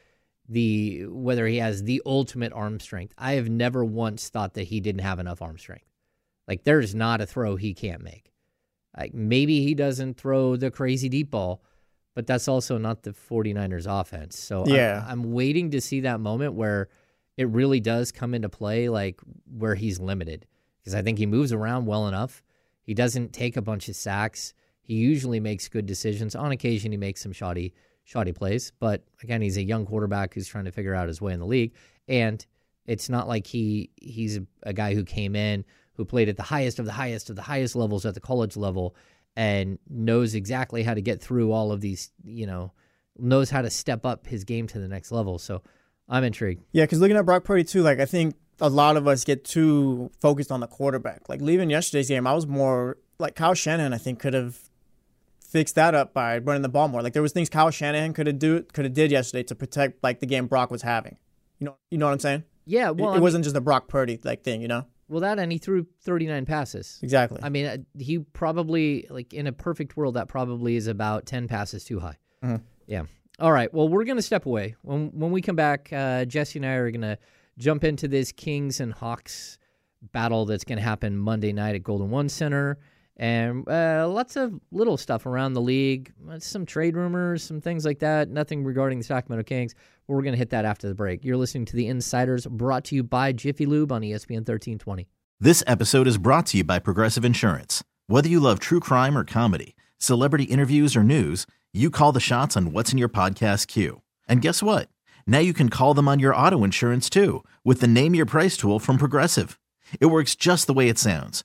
the whether he has the ultimate arm strength. I have never once thought that he didn't have enough arm strength. Like there's not a throw he can't make. Like maybe he doesn't throw the crazy deep ball, but that's also not the 49ers offense. So
yeah.
I'm, I'm waiting to see that moment where it really does come into play like where he's limited because I think he moves around well enough. He doesn't take a bunch of sacks. He usually makes good decisions. On occasion he makes some shoddy shoddy plays. But again, he's a young quarterback who's trying to figure out his way in the league, and it's not like he he's a guy who came in who played at the highest of the highest of the highest levels at the college level and knows exactly how to get through all of these you know knows how to step up his game to the next level. So I'm intrigued.
Yeah, because looking at Brock Purdy too, like I think a lot of us get too focused on the quarterback. Like leaving yesterday's game, I was more like Kyle Shanahan, I think could have fixed that up by running the ball more. Like there was things Kyle Shanahan could have do could have did yesterday to protect like the game Brock was having. You know, you know what I'm saying?
Yeah, well,
it, it
mean-
wasn't just a Brock Purdy like thing. You know?
well that and he threw 39 passes.
Exactly.
I mean, uh, he probably like in a perfect world that probably is about 10 passes too high. Yeah. All right. Well, we're going to step away. When when we come back, uh, Jesse and I are going to jump into this Kings and Hawks battle that's going to happen Monday night at Golden One Center. And uh, lots of little stuff around the league, uh, some trade rumors, some things like that. Nothing regarding the Sacramento Kings. We're going to hit that after the break. You're listening to the Insiders, brought to you by Jiffy Lube on ESPN 1320.
This episode is brought to you by Progressive Insurance. Whether you love true crime or comedy, celebrity interviews or news, you call the shots on what's in your podcast queue. And guess what? Now you can call them on your auto insurance too with the Name Your Price tool from Progressive. It works just the way it sounds.